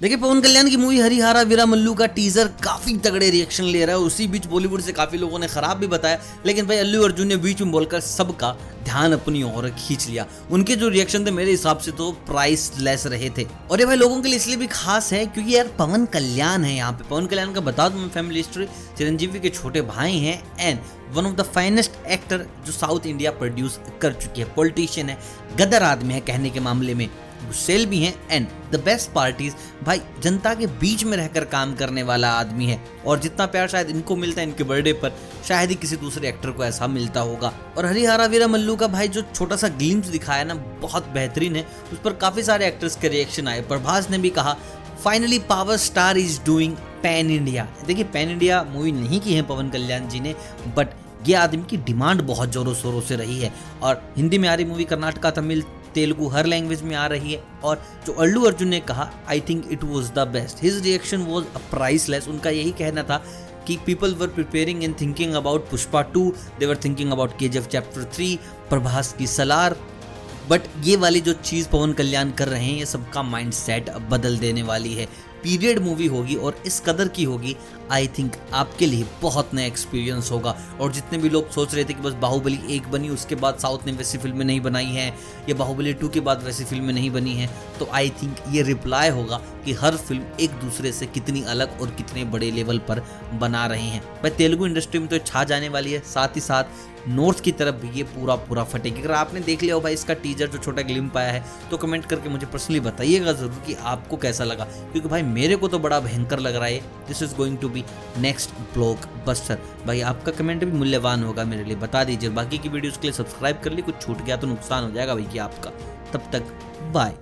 देखिए, पवन कल्याण की मूवी हरिहारा वीरा मल्लू का टीजर काफ़ी तगड़े रिएक्शन ले रहा है, उसी बीच बॉलीवुड से काफ़ी लोगों ने खराब भी बताया, लेकिन भाई अल्लू अर्जुन ने बीच में बोलकर सबका ध्यान अपनी ओर खींच लिया। उनके जो रिएक्शन थे, मेरे हिसाब से तो प्राइस लेस रहे थे। और ये भाई लोगों के लिए इसलिए भी खास है, क्योंकि यार पवन कल्याण है यहाँ पे। पवन कल्याण का बता दूँ फैमिली हिस्ट्री चिरंजीवी के छोटे भाई हैं and one of the finest actor जो साउथ इंडिया प्रोड्यूस कर चुकी है पॉलिटिशियन है, गदर आदमी है कहने के मामले में। गुस्सेल भी हैं एंड द बेस्ट पार्टीज़ भाई, जनता के बीच में रहकर काम करने वाला आदमी है और जितना प्यार शायद इनको मिलता है इनके बर्थडे पर, शायद ही किसी दूसरे एक्टर को ऐसा मिलता होगा। और हरिहरा वीरा मल्लू का भाई जो छोटा सा ग्लिम्स दिखाया ना, बहुत बेहतरीन है। उस पर काफ़ी सारे एक्टर्स के रिएक्शन आए। प्रभास ने भी कहा finally power star is doing pan India देखिए पैन इंडिया मूवी नहीं की है पवन कल्याण जी ने बट ये आदमी की डिमांड बहुत जोरों शोरों से रही है। और हिंदी में आ रही मूवी कर्नाटका तमिल तेलुगु हर लैंग्वेज में आ रही है। और जो अल्लू अर्जुन ने कहा I think it was the best his reaction was a priceless उनका यही कहना था कि people were preparing and thinking about Pushpa two they were thinking about K G F chapter three Prabhas की सलार बट ये वाली जो चीज़ पवन कल्याण कर रहे हैं, ये सबका माइंड सेट बदल देने वाली है। पीरियड मूवी होगी और इस कदर की होगी आई थिंक आपके लिए बहुत नया एक्सपीरियंस होगा। और जितने भी लोग सोच रहे थे कि बस बाहुबली एक बनी, उसके बाद साउथ ने वैसी फ़िल्में नहीं बनाई हैं, या बाहुबली टू के बाद वैसी फ़िल्में नहीं बनी हैं तो आई थिंक ये रिप्लाई होगा कि हर फ़िल्म एक दूसरे से कितनी अलग और कितने बड़े लेवल पर बना रहे हैं। भाई, तेलुगु इंडस्ट्री में तो छा जाने वाली है, साथ ही साथ नॉर्थ की तरफ़ भी ये पूरा पूरा फटेगी। अगर आपने देख लिया हो भाई, इसका टीजर जो छोटा ग्लिम पाया है तो कमेंट करके मुझे पर्सनली बताइएगा ज़रूर कि आपको कैसा लगा। क्योंकि भाई मेरे को तो बड़ा भयंकर लग रहा है। This is going to be next blockbuster भाई, आपका कमेंट भी मूल्यवान होगा मेरे लिए, बता दीजिए। बाकी की वीडियोज़ के लिए सब्सक्राइब कर ली, कुछ छूट गया तो नुकसान हो जाएगा भाई कि आपका। तब तक बाय